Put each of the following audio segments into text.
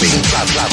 saben.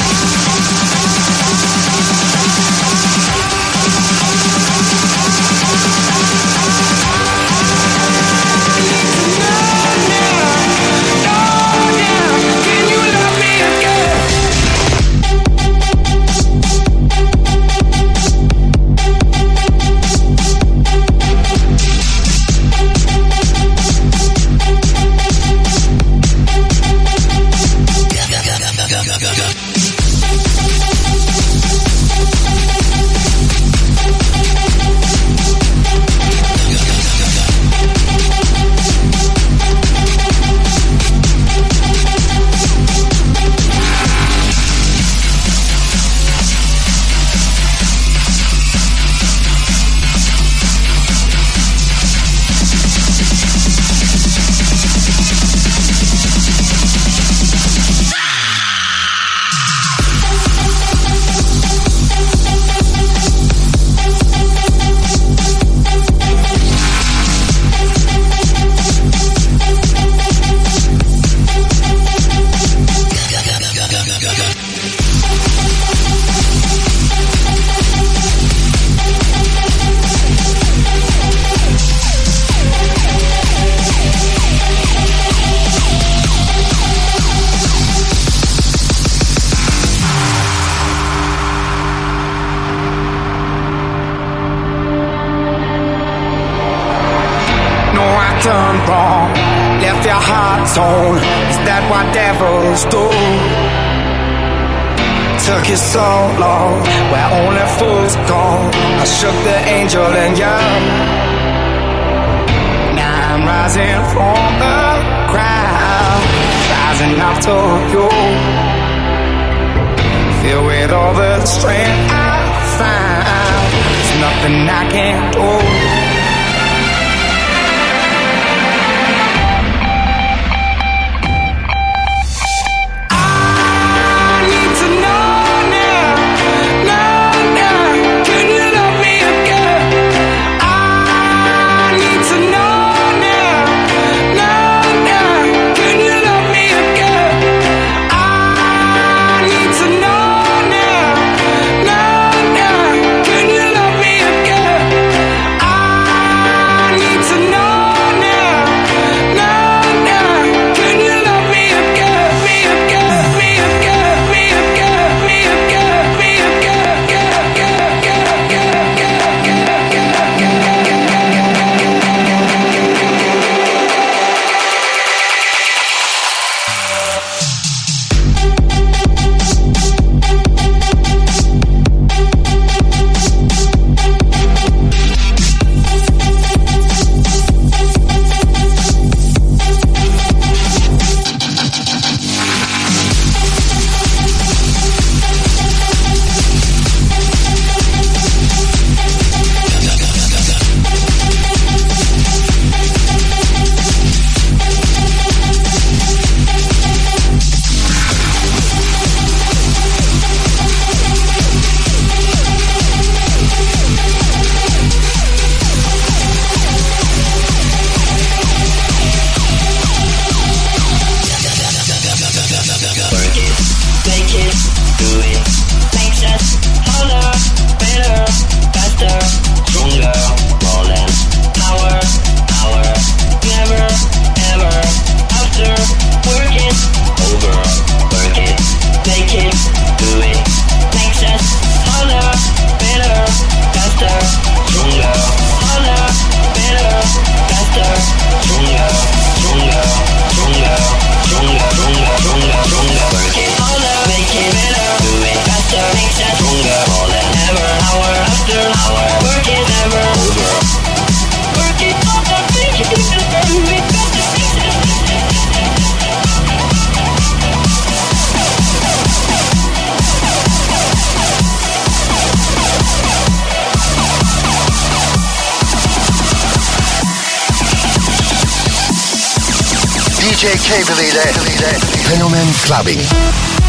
Ile Clubbing.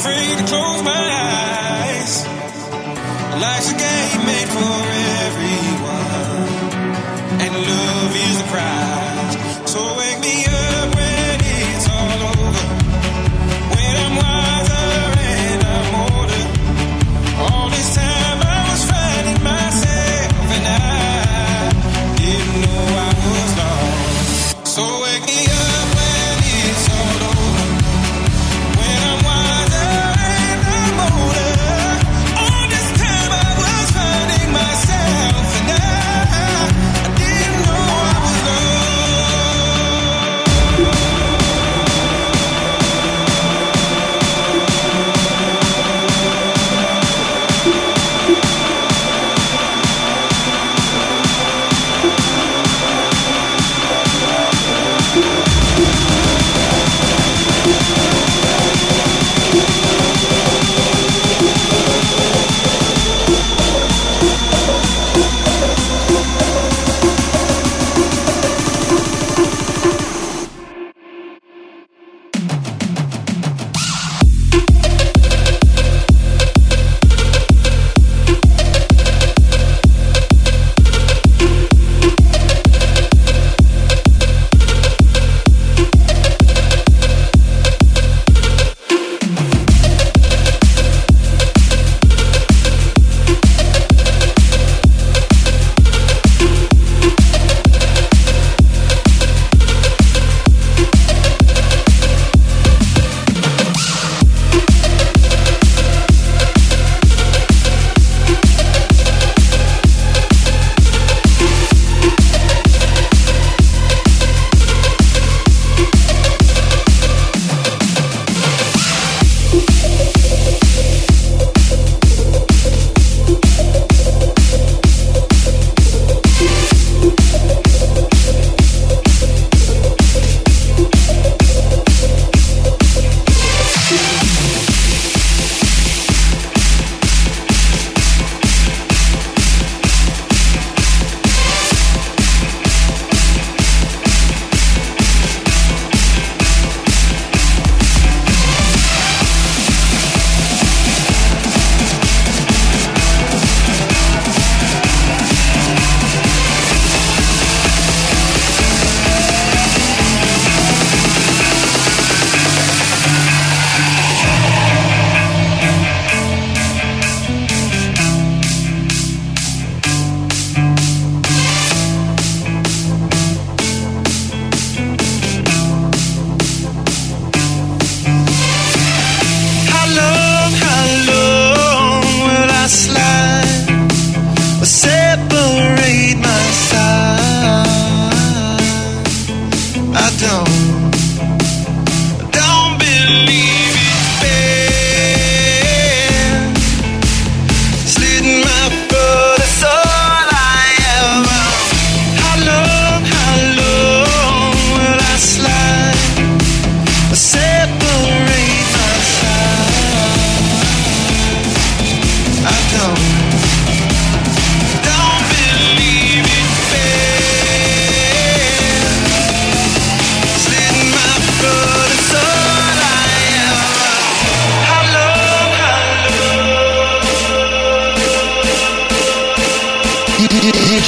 Afraid to close my eyes. Life's a game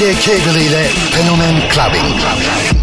Türkiye Kegel ile Fenomen Clubbing. Clubbing.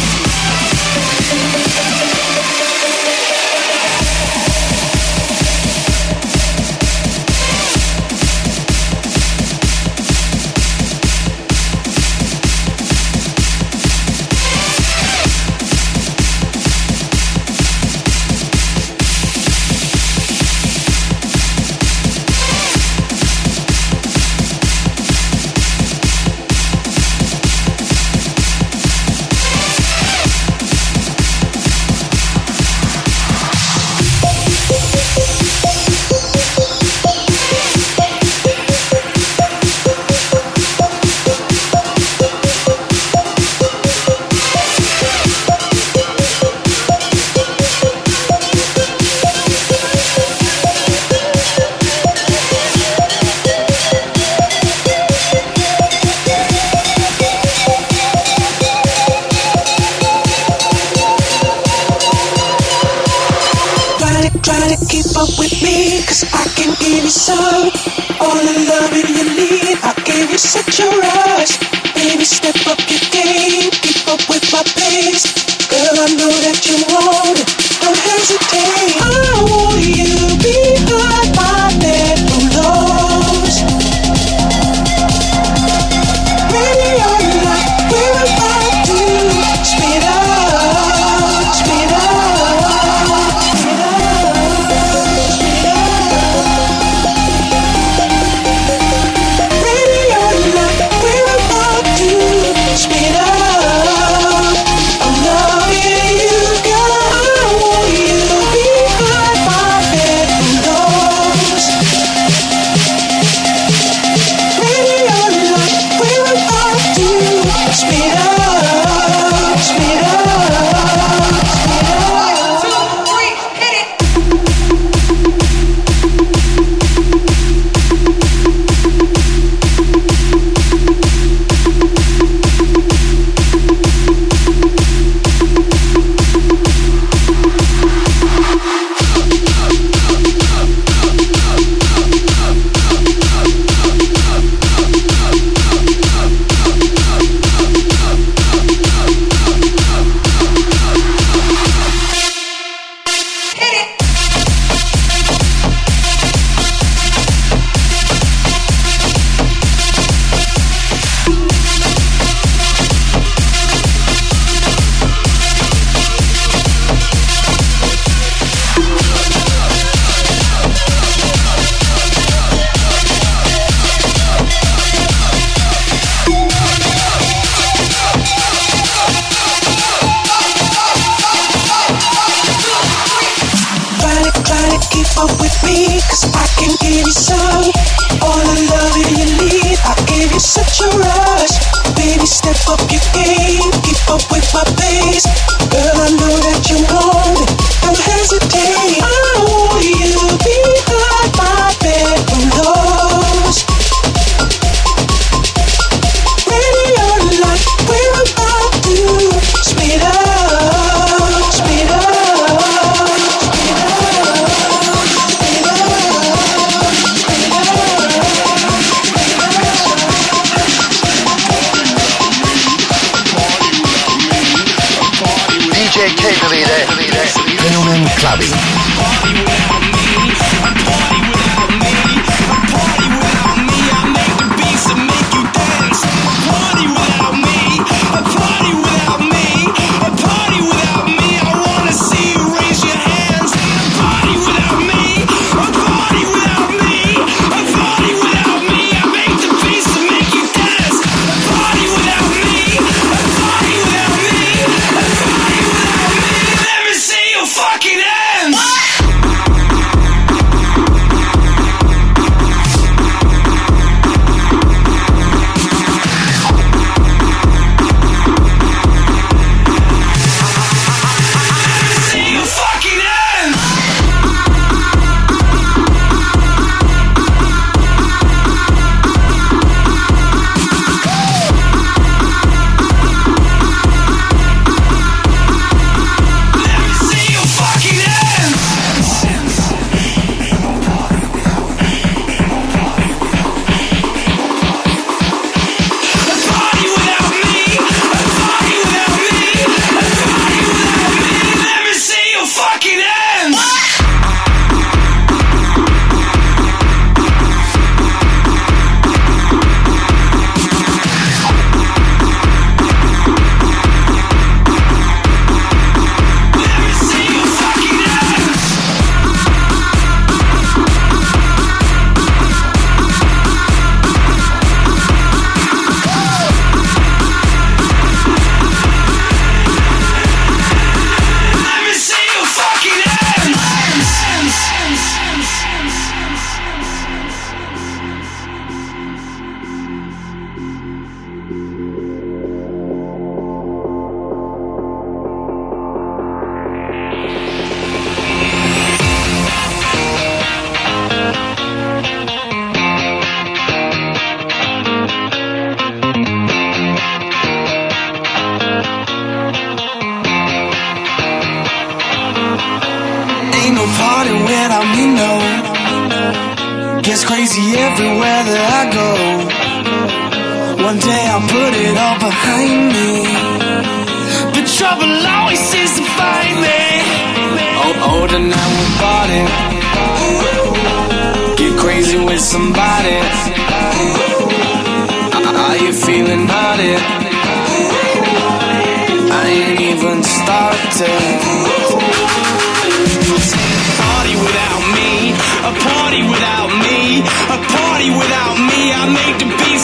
Try to keep up with me, cause I can give you some. All the loving you need, I gave you such a rush. Baby, step up your game, keep up with my pace. Girl, I know that you want it, don't hesitate. I want you behind my neck, oh Lord. all the love you. I give you such a rush, baby. Step up your game, keep up with my pace.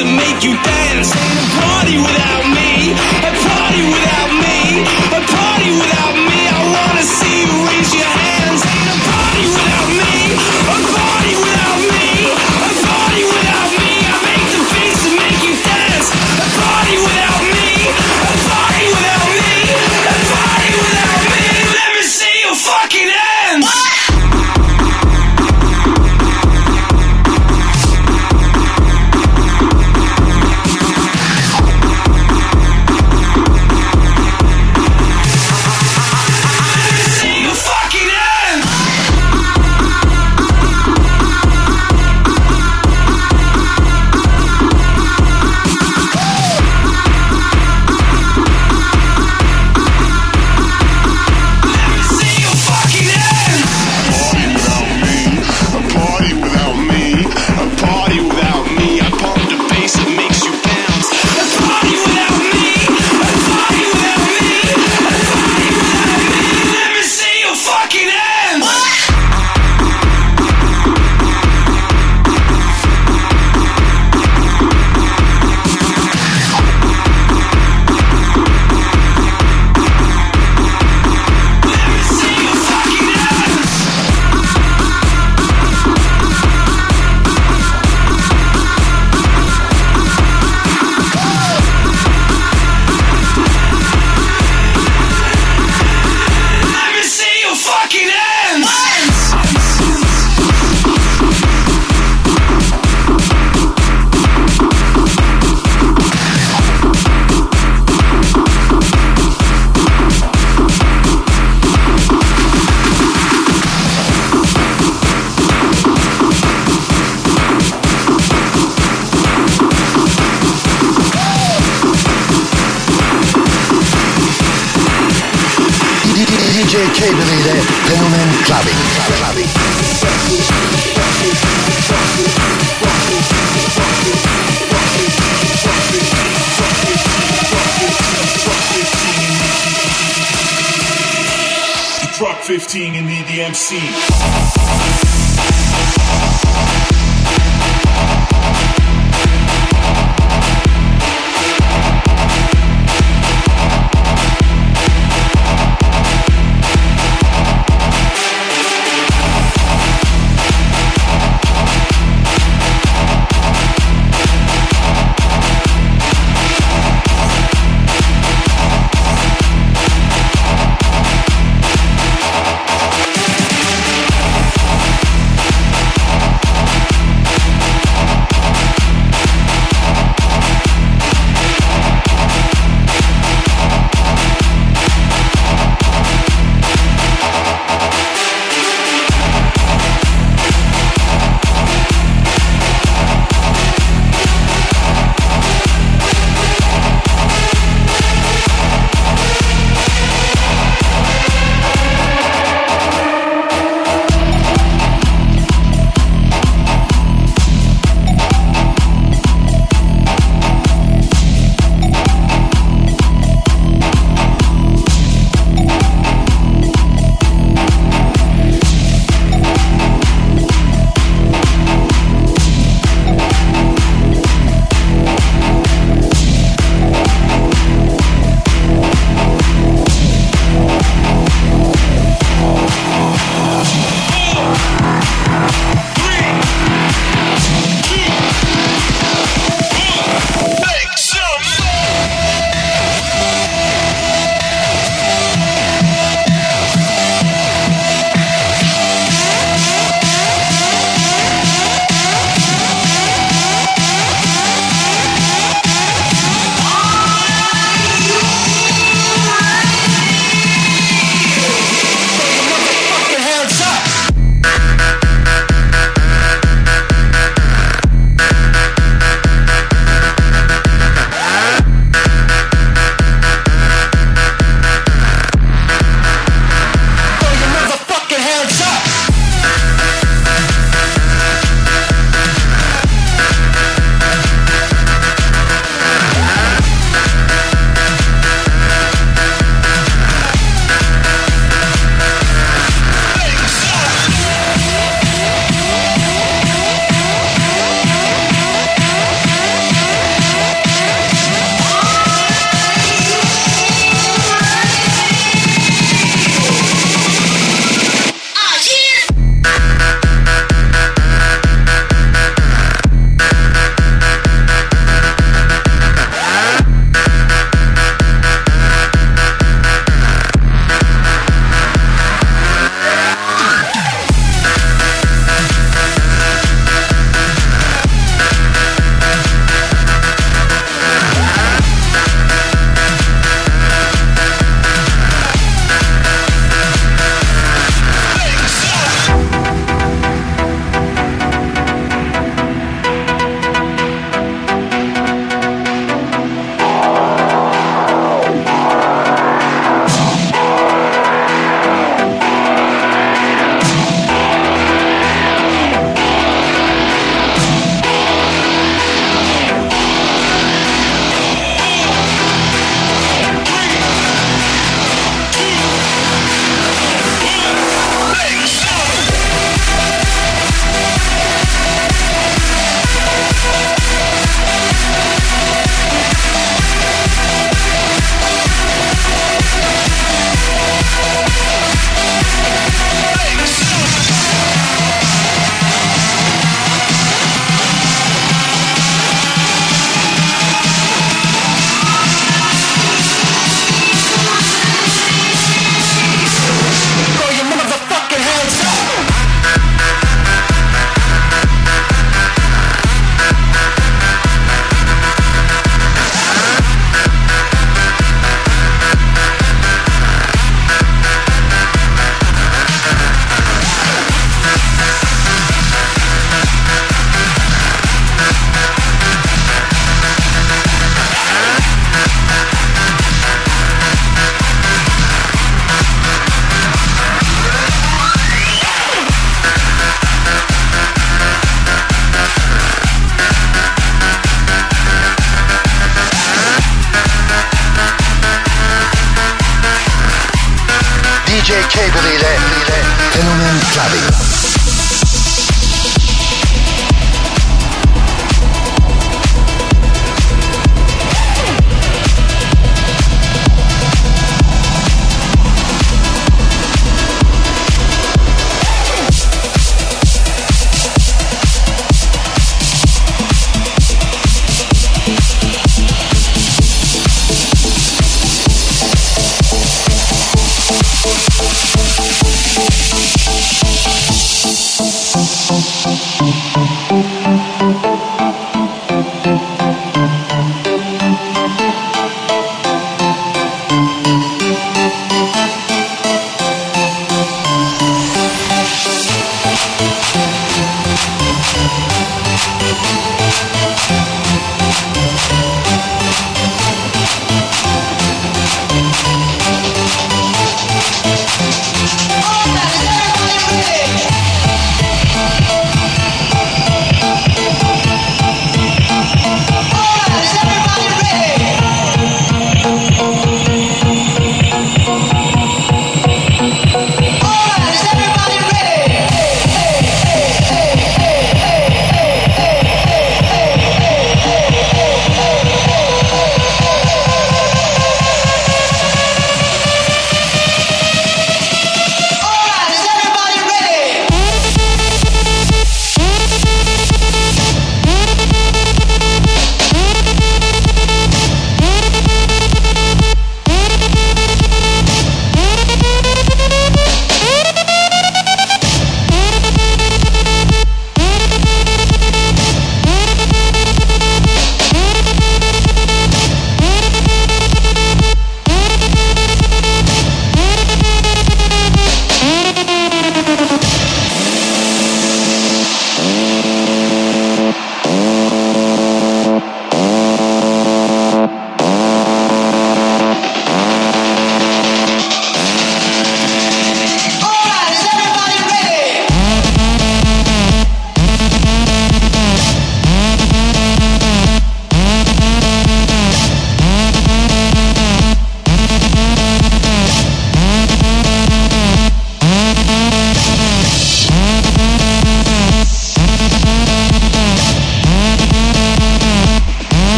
to make you dance. Kebeleri Fenomen Clubbing. Clubbing. Drop 15 in need the MC.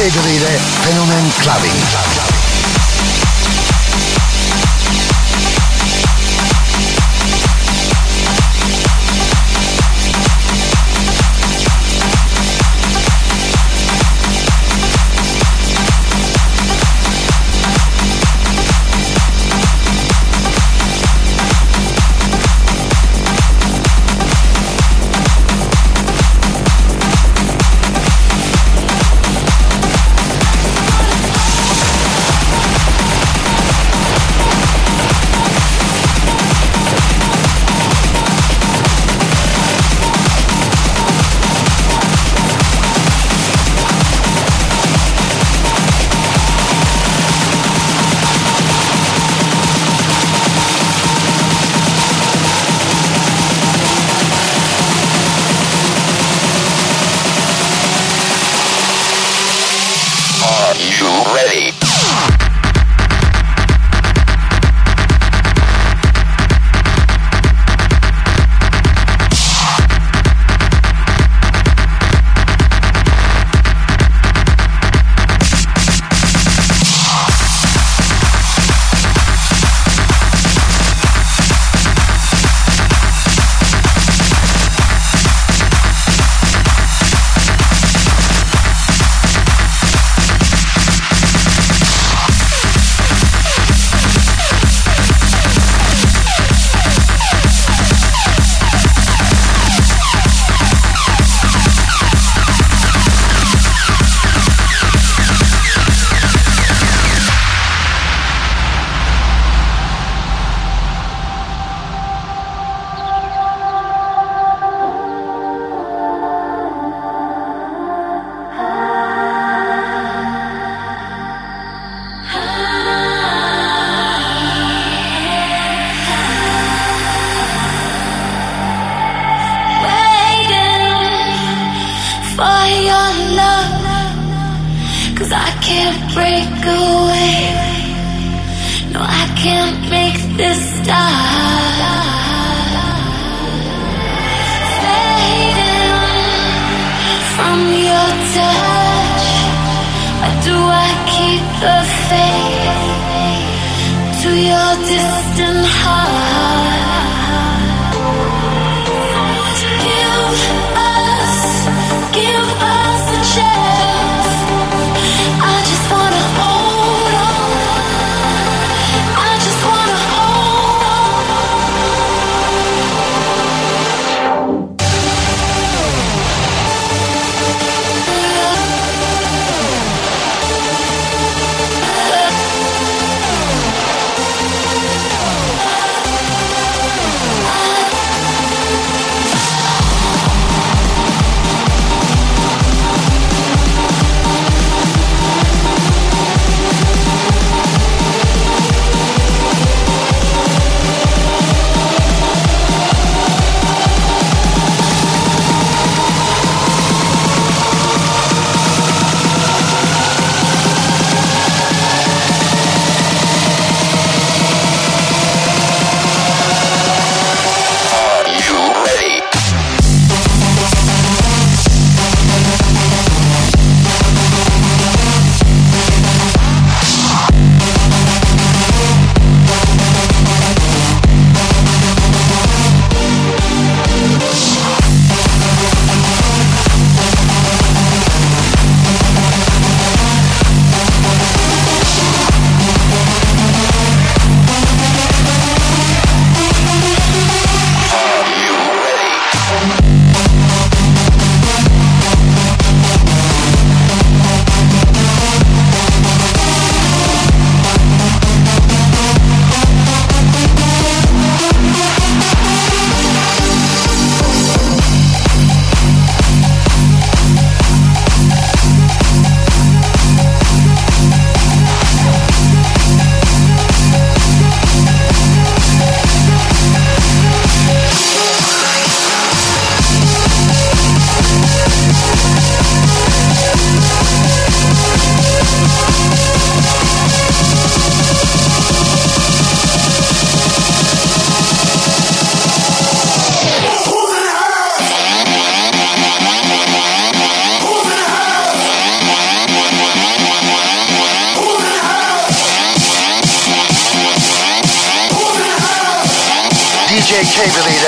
DJ K-Berile, Fenomen Clubbing. you ready?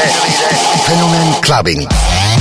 K Fenomen Clubbing.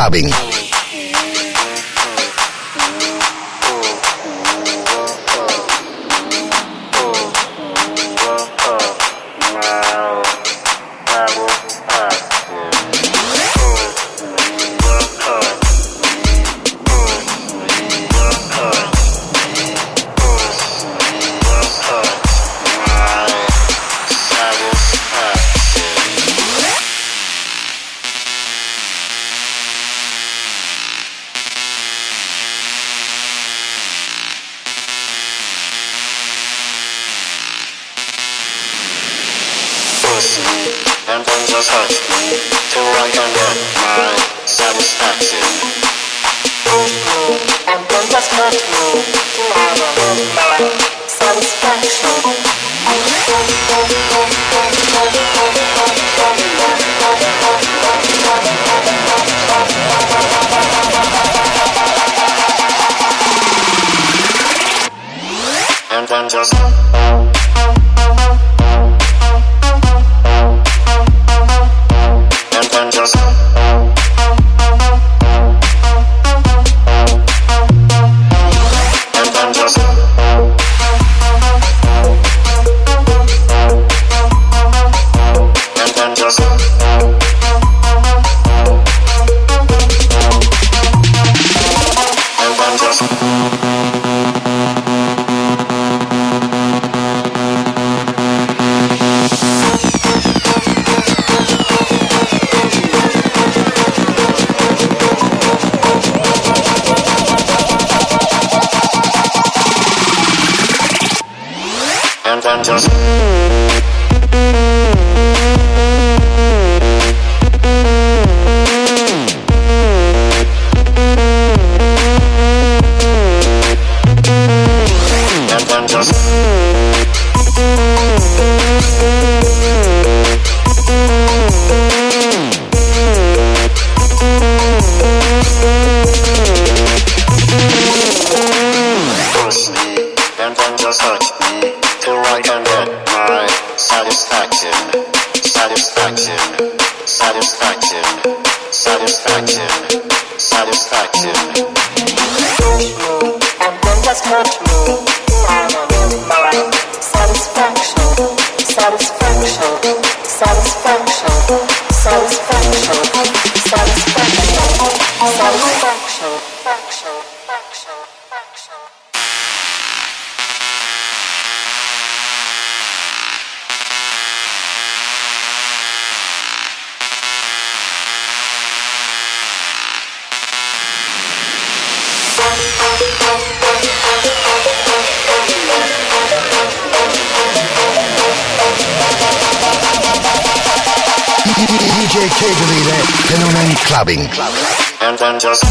Fenomen and then just touch me till I can get my satisfaction, satisfaction, satisfaction, satisfaction, satisfaction. and then just touch me. Clubbing. And then just